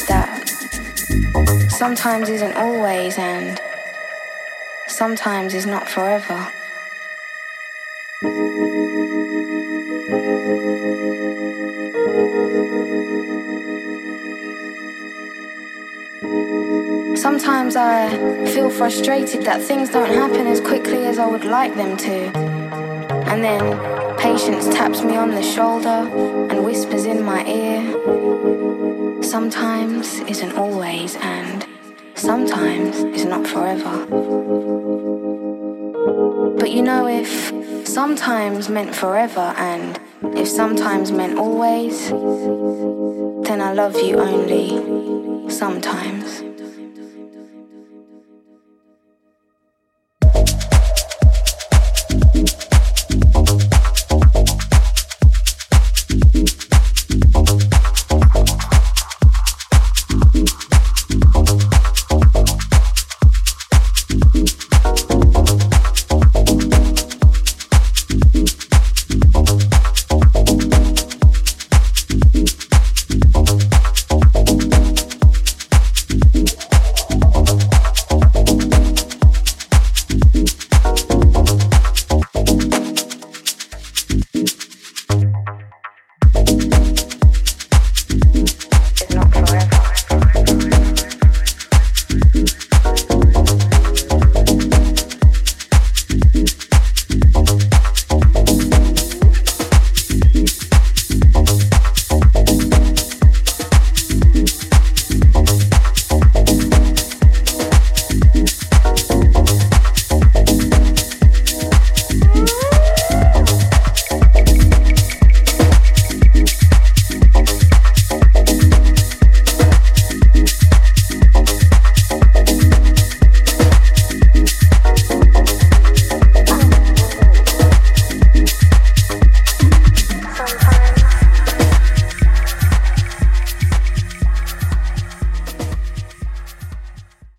that. Sometimes isn't always, and sometimes is not forever. Sometimes I feel frustrated that things don't happen as quickly as I would like them to. And then patience taps me on the shoulder and whispers in my ear. Sometimes isn't always, and sometimes is not forever. But you know, if sometimes meant forever, and if sometimes meant always, then I love you only sometimes.